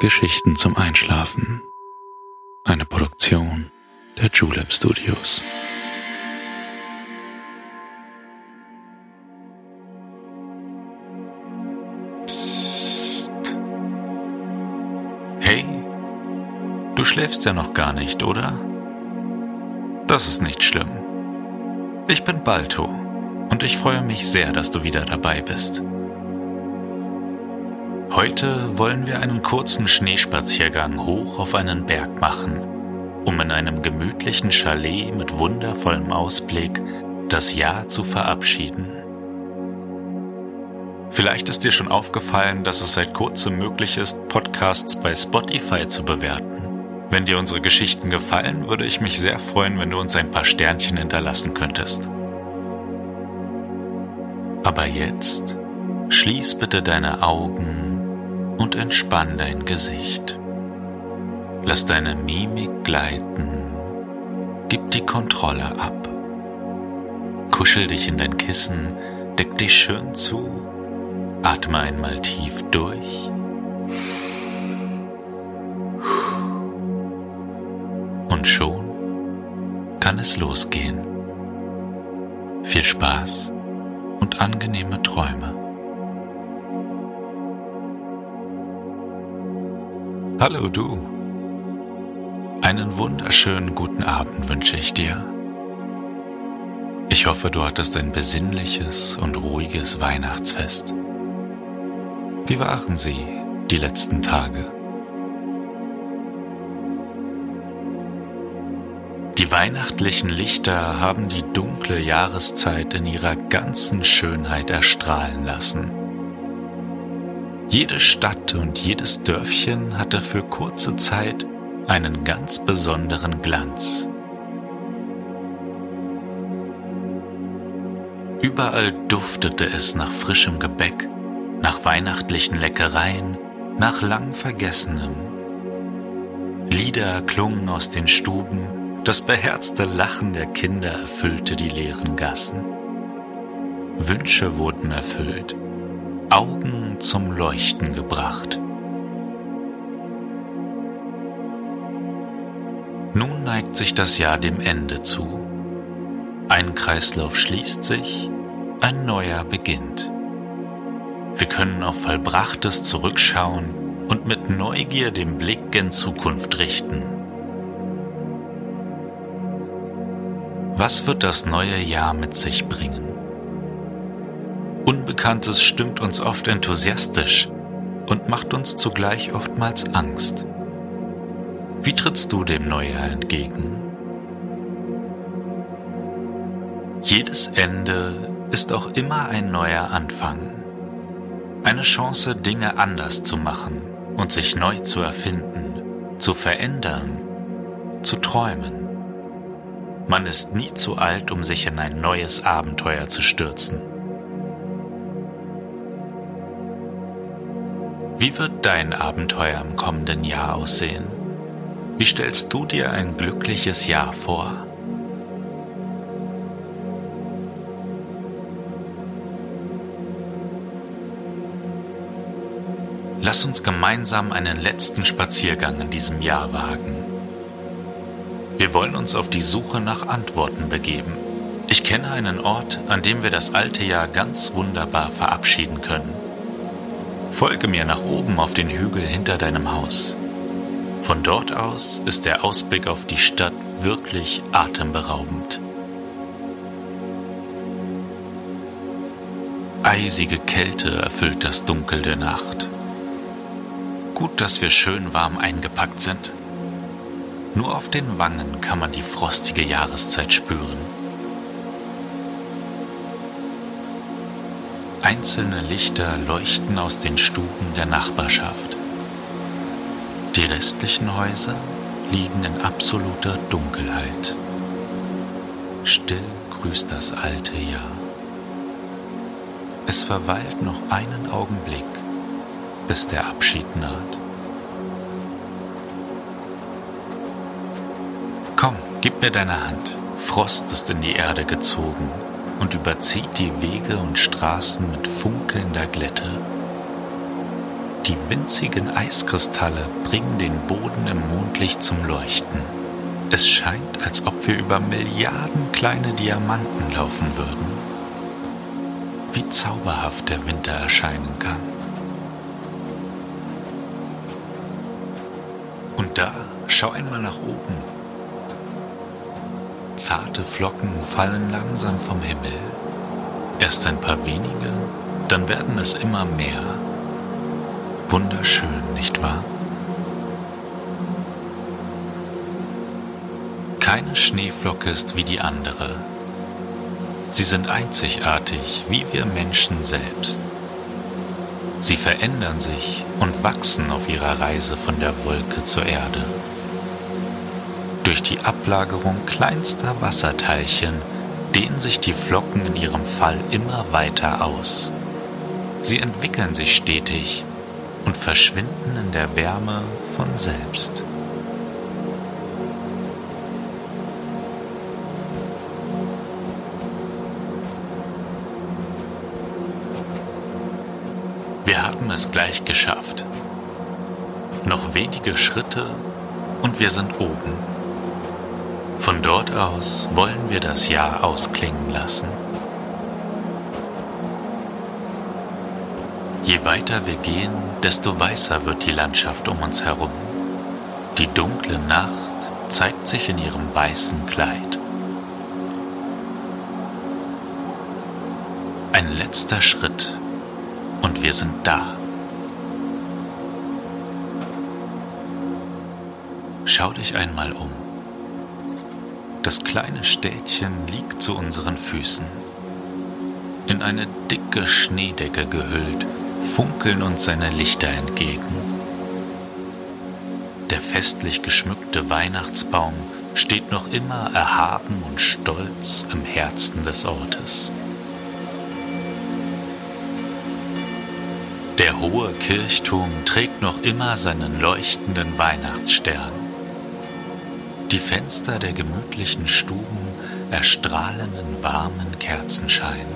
Geschichten zum Einschlafen. Eine Produktion der Julep Studios. Psst. Hey, du schläfst ja noch gar nicht, oder? Das ist nicht schlimm. Ich bin Balto und ich freue mich sehr, dass du wieder dabei bist. Heute wollen wir einen kurzen Schneespaziergang hoch auf einen Berg machen, um in einem gemütlichen Chalet mit wundervollem Ausblick das Jahr zu verabschieden. Vielleicht ist dir schon aufgefallen, dass es seit kurzem möglich ist, Podcasts bei Spotify zu bewerten. Wenn dir unsere Geschichten gefallen, würde ich mich sehr freuen, wenn du uns ein paar Sternchen hinterlassen könntest. Aber jetzt schließ bitte deine Augen und entspann dein Gesicht. Lass deine Mimik gleiten. Gib die Kontrolle ab. Kuschel dich in dein Kissen, deck dich schön zu, atme einmal tief durch. Und schon kann es losgehen. Viel Spaß und angenehme Träume. Hallo du. Einen wunderschönen guten Abend wünsche ich dir. Ich hoffe, du hattest ein besinnliches und ruhiges Weihnachtsfest. Wie waren sie die letzten Tage? Die weihnachtlichen Lichter haben die dunkle Jahreszeit in ihrer ganzen Schönheit erstrahlen lassen. Jede Stadt und jedes Dörfchen hatte für kurze Zeit einen ganz besonderen Glanz. Überall duftete es nach frischem Gebäck, nach weihnachtlichen Leckereien, nach lang Vergessenem. Lieder klungen aus den Stuben, das beherzte Lachen der Kinder erfüllte die leeren Gassen. Wünsche wurden erfüllt, Augen zum Leuchten gebracht. Nun neigt sich das Jahr dem Ende zu. Ein Kreislauf schließt sich, ein neuer beginnt. Wir können auf Vollbrachtes zurückschauen und mit Neugier den Blick in Zukunft richten. Was wird das neue Jahr mit sich bringen? Unbekanntes stimmt uns oft enthusiastisch und macht uns zugleich oftmals Angst. Wie trittst du dem Neujahr entgegen? Jedes Ende ist auch immer ein neuer Anfang. Eine Chance, Dinge anders zu machen und sich neu zu erfinden, zu verändern, zu träumen. Man ist nie zu alt, um sich in ein neues Abenteuer zu stürzen. Wie wird dein Abenteuer im kommenden Jahr aussehen? Wie stellst du dir ein glückliches Jahr vor? Lass uns gemeinsam einen letzten Spaziergang in diesem Jahr wagen. Wir wollen uns auf die Suche nach Antworten begeben. Ich kenne einen Ort, an dem wir das alte Jahr ganz wunderbar verabschieden können. Folge mir nach oben auf den Hügel hinter deinem Haus. Von dort aus ist der Ausblick auf die Stadt wirklich atemberaubend. Eisige Kälte erfüllt das Dunkel der Nacht. Gut, dass wir schön warm eingepackt sind. Nur auf den Wangen kann man die frostige Jahreszeit spüren. Einzelne Lichter leuchten aus den Stuben der Nachbarschaft. Die restlichen Häuser liegen in absoluter Dunkelheit. Still grüßt das alte Jahr. Es verweilt noch einen Augenblick, bis der Abschied naht. Komm, gib mir deine Hand. Frost ist in die Erde gezogen und überzieht die Wege und Straßen mit funkelnder Glätte. Die winzigen Eiskristalle bringen den Boden im Mondlicht zum Leuchten. Es scheint, als ob wir über Milliarden kleine Diamanten laufen würden. Wie zauberhaft der Winter erscheinen kann. Und da, schau einmal nach oben. Zarte Flocken fallen langsam vom Himmel. Erst ein paar wenige, dann werden es immer mehr. Wunderschön, nicht wahr? Keine Schneeflocke ist wie die andere. Sie sind einzigartig, wie wir Menschen selbst. Sie verändern sich und wachsen auf ihrer Reise von der Wolke zur Erde. Durch die Ablagerung kleinster Wasserteilchen dehnen sich die Flocken in ihrem Fall immer weiter aus. Sie entwickeln sich stetig und verschwinden in der Wärme von selbst. Wir haben es gleich geschafft. Noch wenige Schritte und wir sind oben. Dort aus wollen wir das Jahr ausklingen lassen. Je weiter wir gehen, desto weißer wird die Landschaft um uns herum. Die dunkle Nacht zeigt sich in ihrem weißen Kleid. Ein letzter Schritt und wir sind da. Schau dich einmal um. Das kleine Städtchen liegt zu unseren Füßen. In eine dicke Schneedecke gehüllt, funkeln uns seine Lichter entgegen. Der festlich geschmückte Weihnachtsbaum steht noch immer erhaben und stolz im Herzen des Ortes. Der hohe Kirchturm trägt noch immer seinen leuchtenden Weihnachtsstern. Die Fenster der gemütlichen Stuben erstrahlen in warmen Kerzenschein.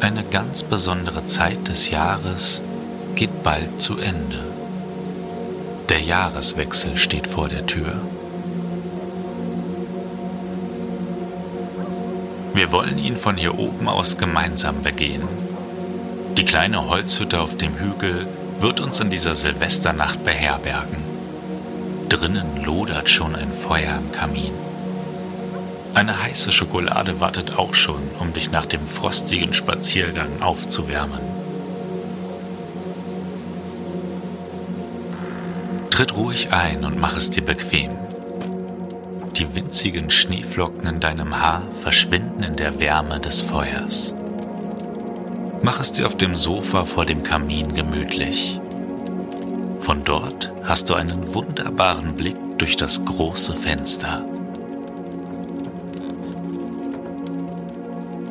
Eine ganz besondere Zeit des Jahres geht bald zu Ende. Der Jahreswechsel steht vor der Tür. Wir wollen ihn von hier oben aus gemeinsam begehen die kleine Holzhütte auf dem Hügel wird uns in dieser Silvesternacht beherbergen. Drinnen lodert schon ein Feuer im Kamin. Eine heiße Schokolade wartet auch schon, um dich nach dem frostigen Spaziergang aufzuwärmen. Tritt ruhig ein und mach es dir bequem. Die winzigen Schneeflocken in deinem Haar verschwinden in der Wärme des Feuers. Mach es dir auf dem Sofa vor dem Kamin gemütlich. Von dort hast du einen wunderbaren Blick durch das große Fenster.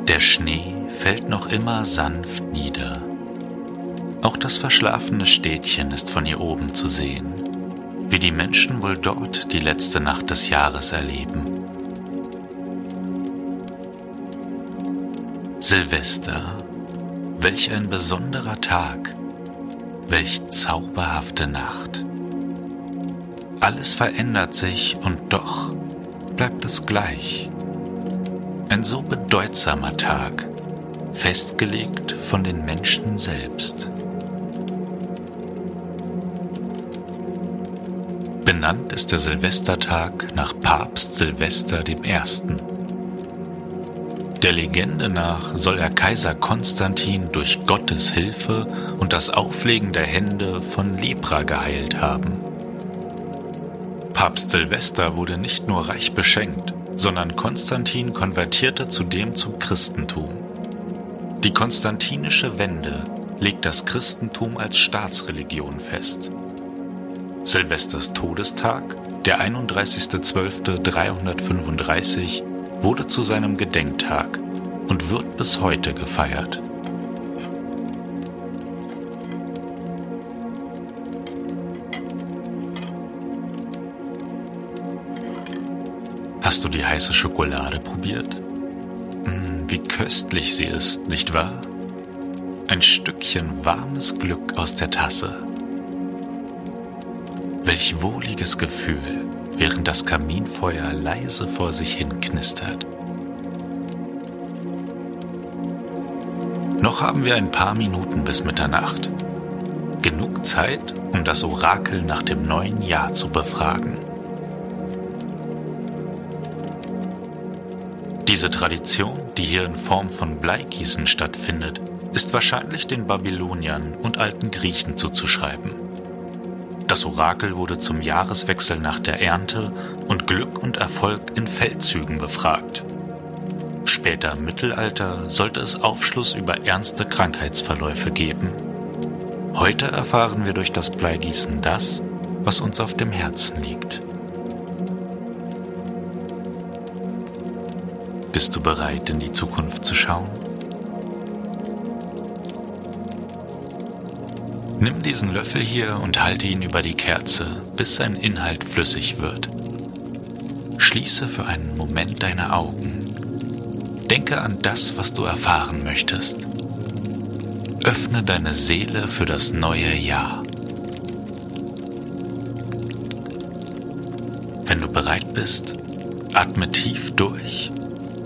Der Schnee fällt noch immer sanft nieder. Auch das verschlafene Städtchen ist von hier oben zu sehen, wie die Menschen wohl dort die letzte Nacht des Jahres erleben. Silvester Welch ein besonderer Tag, welch zauberhafte Nacht. Alles verändert sich und doch bleibt es gleich. Ein so bedeutsamer Tag, festgelegt von den Menschen selbst. Benannt ist der Silvestertag nach Papst Silvester I. Der Legende nach soll er Kaiser Konstantin durch Gottes Hilfe und das Auflegen der Hände von Lepra geheilt haben. Papst Silvester wurde nicht nur reich beschenkt, sondern Konstantin konvertierte zudem zum Christentum. Die konstantinische Wende legt das Christentum als Staatsreligion fest. Silvesters Todestag, der 31.12.335, wurde zu seinem Gedenktag und wird bis heute gefeiert. Hast du die heiße Schokolade probiert? Hm, wie köstlich sie ist, nicht wahr? ein Stückchen warmes Glück aus der Tasse. Welch wohliges Gefühl, während das Kaminfeuer leise vor sich hin knistert. Noch haben wir ein paar Minuten bis Mitternacht. Genug Zeit, um das Orakel nach dem neuen Jahr zu befragen. Diese Tradition, die hier in Form von Bleigießen stattfindet, ist wahrscheinlich den Babyloniern und alten Griechen zuzuschreiben. Das Orakel wurde zum Jahreswechsel nach der Ernte und Glück und Erfolg in Feldzügen befragt. Später im Mittelalter sollte es Aufschluss über ernste Krankheitsverläufe geben. Heute erfahren wir durch das Bleigießen das, was uns auf dem Herzen liegt. Bist du bereit, in die Zukunft zu schauen? Nimm diesen Löffel hier und halte ihn über die Kerze, bis sein Inhalt flüssig wird. Schließe für einen Moment deine Augen. Denke an das, was du erfahren möchtest. Öffne deine Seele für das neue Jahr. Wenn du bereit bist, atme tief durch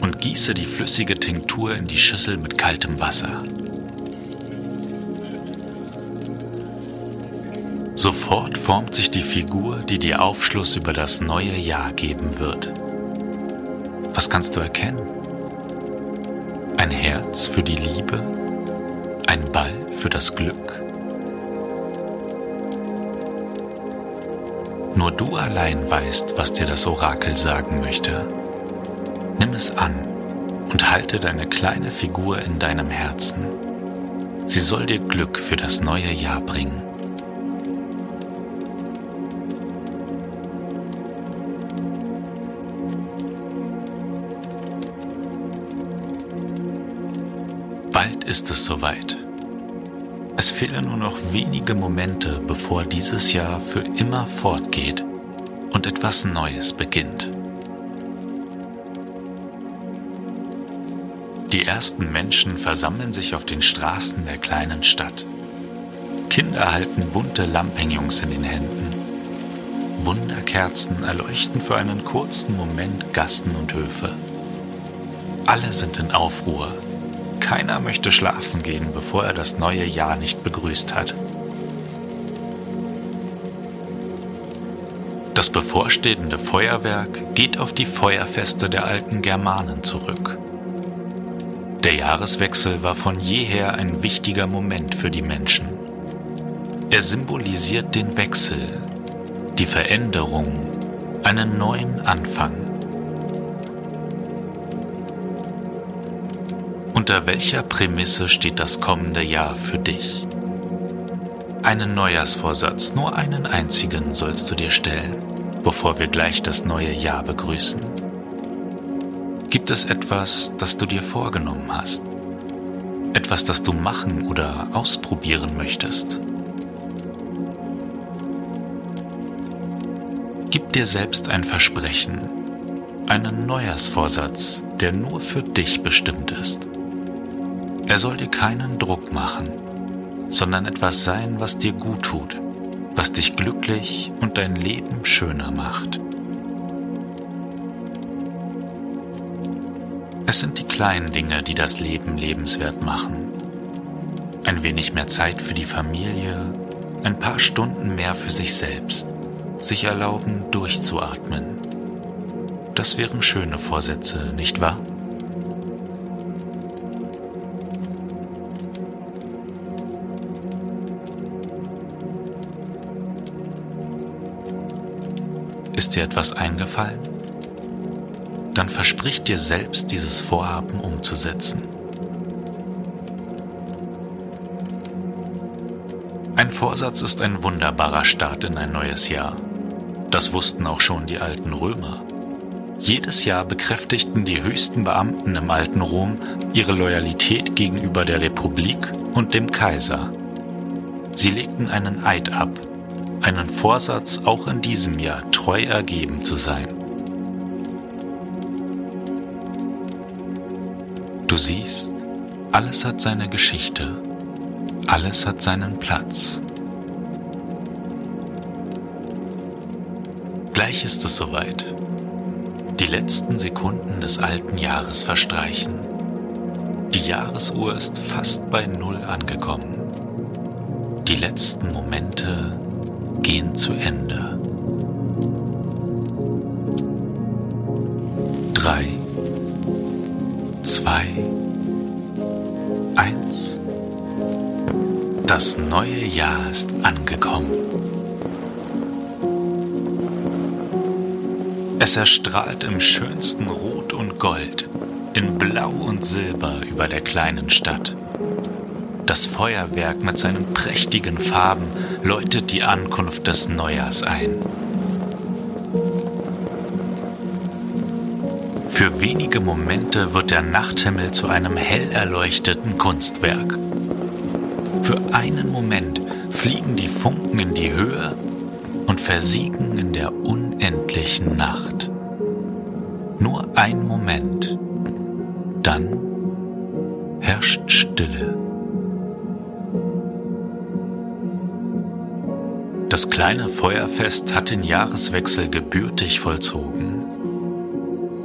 und gieße die flüssige Tinktur in die Schüssel mit kaltem Wasser. Sofort formt sich die Figur, die dir Aufschluss über das neue Jahr geben wird. Was kannst du erkennen? Ein Herz für die Liebe? Ein Ball für das Glück? Nur du allein weißt, was dir das Orakel sagen möchte. Nimm es an und halte deine kleine Figur in deinem Herzen. Sie soll dir Glück für das neue Jahr bringen. Ist es soweit. Es fehlen nur noch wenige Momente, bevor dieses Jahr für immer fortgeht und etwas Neues beginnt. Die ersten Menschen versammeln sich auf den Straßen der kleinen Stadt. Kinder halten bunte Lampenjungs in den Händen. Wunderkerzen erleuchten für einen kurzen Moment Gassen und Höfe. Alle sind in Aufruhr, keiner möchte schlafen gehen, bevor er das neue Jahr nicht begrüßt hat. Das bevorstehende Feuerwerk geht auf die Feuerfeste der alten Germanen zurück. Der Jahreswechsel war von jeher ein wichtiger Moment für die Menschen. Er symbolisiert den Wechsel, die Veränderung, einen neuen Anfang. Unter welcher Prämisse steht das kommende Jahr für dich? Einen Neujahrsvorsatz, nur einen einzigen sollst du dir stellen, bevor wir gleich das neue Jahr begrüßen. Gibt es etwas, das du dir vorgenommen hast? Etwas, das du machen oder ausprobieren möchtest? Gib dir selbst ein Versprechen, einen Neujahrsvorsatz, der nur für dich bestimmt ist. Er soll dir keinen Druck machen, sondern etwas sein, was dir gut tut, was dich glücklich und dein Leben schöner macht. Es sind die kleinen Dinge, die das Leben lebenswert machen. Ein wenig mehr Zeit für die Familie, ein paar Stunden mehr für sich selbst, sich erlauben, durchzuatmen. Das wären schöne Vorsätze, nicht wahr? Dir etwas eingefallen? Dann versprich dir selbst, dieses Vorhaben umzusetzen. Ein Vorsatz ist ein wunderbarer Start in ein neues Jahr. Das wussten auch schon die alten Römer. Jedes Jahr bekräftigten die höchsten Beamten im alten Rom ihre Loyalität gegenüber der Republik und dem Kaiser. Sie legten einen Eid ab, einen Vorsatz, auch in diesem Jahr treu ergeben zu sein. Du siehst, alles hat seine Geschichte alles hat seinen Platz. Gleich ist es soweit. Die letzten Sekunden des alten Jahres verstreichen. Die Jahresuhr ist fast bei Null angekommen. Die letzten Momente gehen zu Ende. Drei, zwei, eins. Das neue Jahr ist angekommen. Es erstrahlt im schönsten Rot und Gold, in Blau und Silber über der kleinen Stadt. Das Feuerwerk mit seinen prächtigen Farben läutet die Ankunft des Neujahrs ein. Für wenige Momente wird der Nachthimmel zu einem hell erleuchteten Kunstwerk. Für einen Moment fliegen die Funken in die Höhe und versiegen in der unendlichen Nacht. Nur ein Moment, dann Das kleine Feuerfest hat den Jahreswechsel gebürtig vollzogen.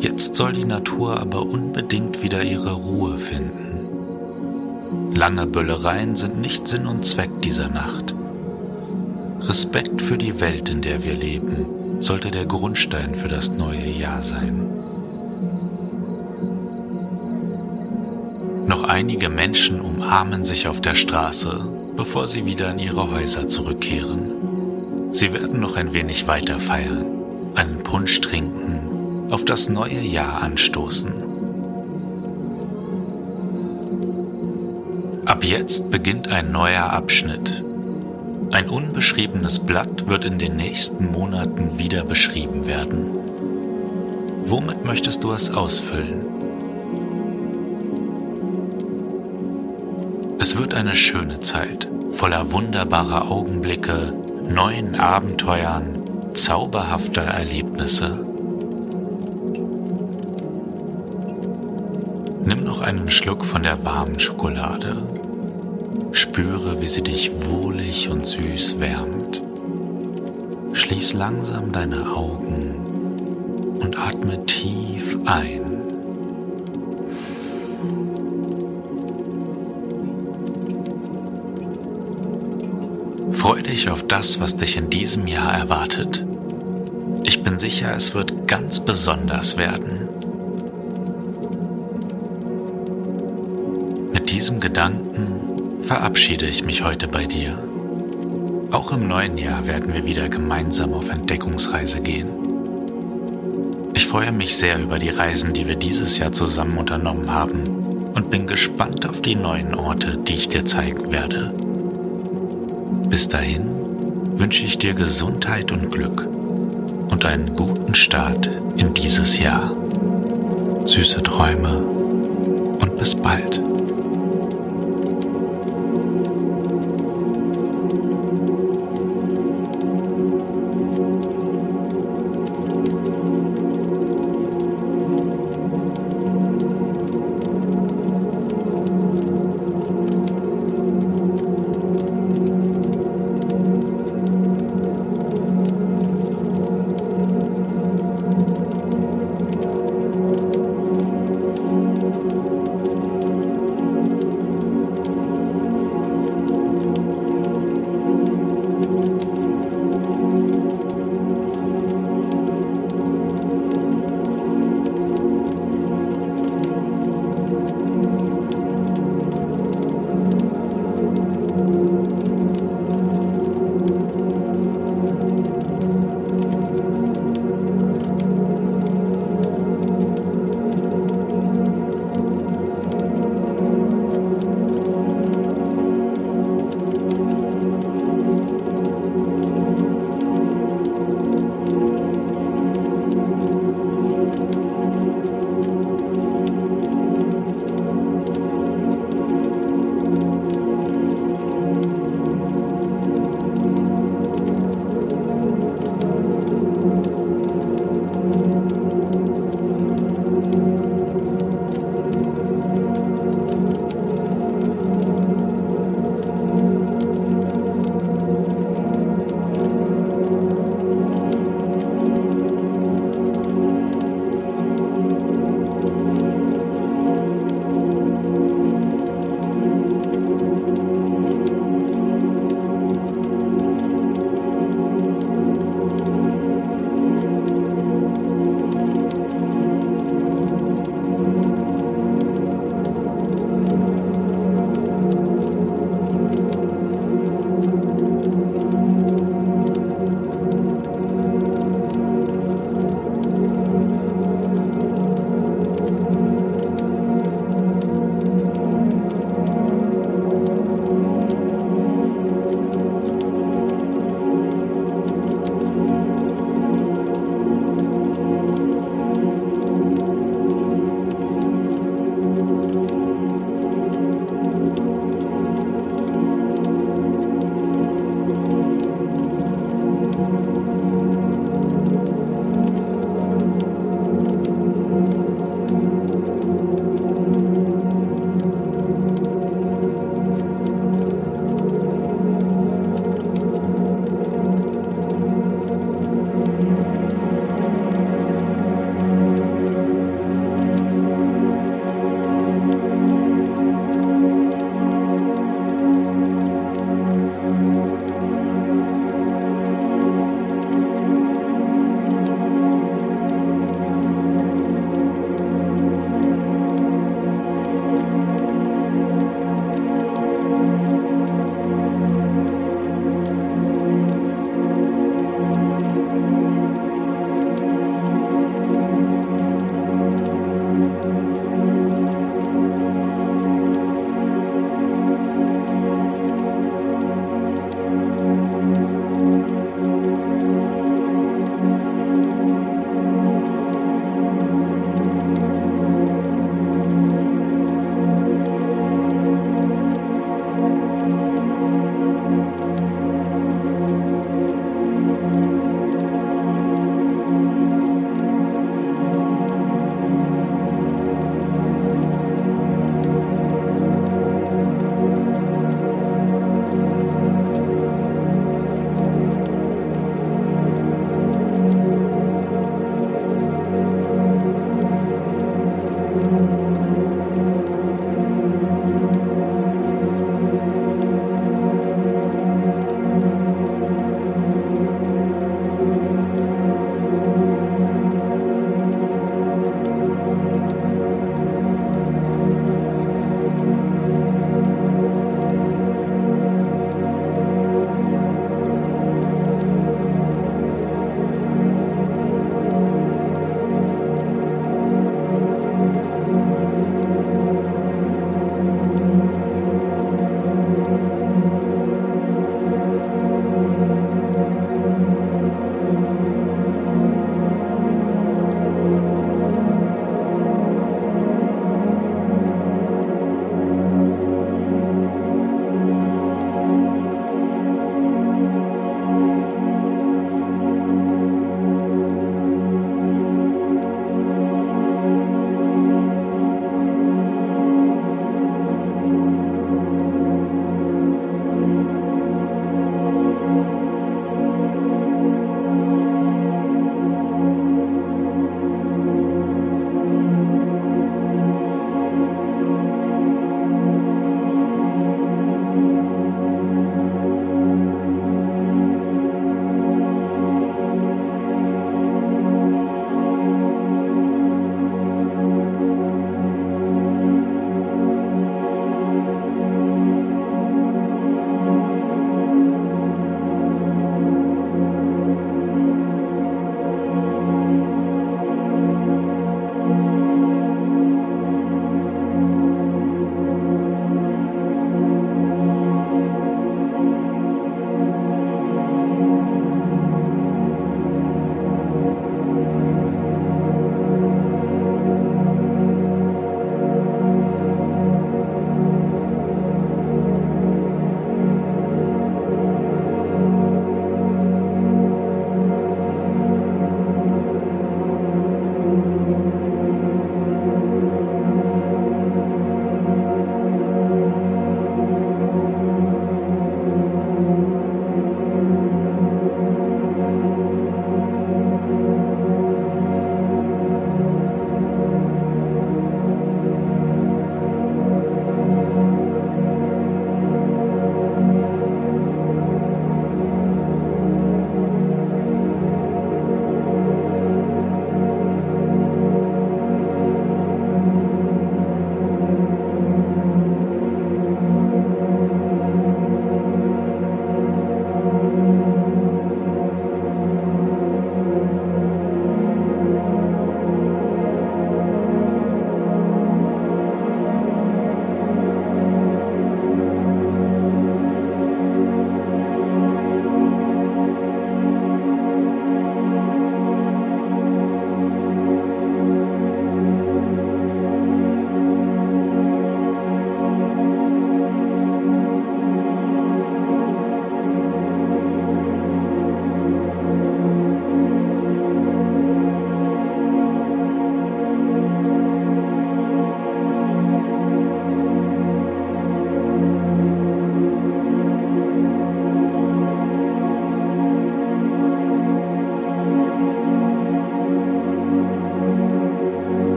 Jetzt soll die Natur aber unbedingt wieder ihre Ruhe finden. Lange Böllereien sind nicht Sinn und Zweck dieser Nacht. Respekt für die Welt, in der wir leben, sollte der Grundstein für das neue Jahr sein. Noch einige Menschen umarmen sich auf der Straße, bevor sie wieder in ihre Häuser zurückkehren. Sie werden noch ein wenig weiter feiern, einen Punsch trinken, auf das neue Jahr anstoßen. Ab jetzt beginnt ein neuer Abschnitt. Ein unbeschriebenes Blatt wird in den nächsten Monaten wieder beschrieben werden. Womit möchtest du es ausfüllen? Es wird eine schöne Zeit, voller wunderbarer Augenblicke, neuen Abenteuern, zauberhafter Erlebnisse. Nimm noch einen Schluck von der warmen Schokolade. Spüre, wie sie dich wohlig und süß wärmt. Schließ langsam deine Augen und atme tief ein. Freu dich auf das, was dich in diesem Jahr erwartet. Ich bin sicher, es wird ganz besonders werden. Mit diesem Gedanken verabschiede ich mich heute bei dir. Auch im neuen Jahr werden wir wieder gemeinsam auf Entdeckungsreise gehen. Ich freue mich sehr über die Reisen, die wir dieses Jahr zusammen unternommen haben und bin gespannt auf die neuen Orte, die ich dir zeigen werde. Bis dahin wünsche ich dir Gesundheit und Glück und einen guten Start in dieses Jahr. Süße Träume und bis bald.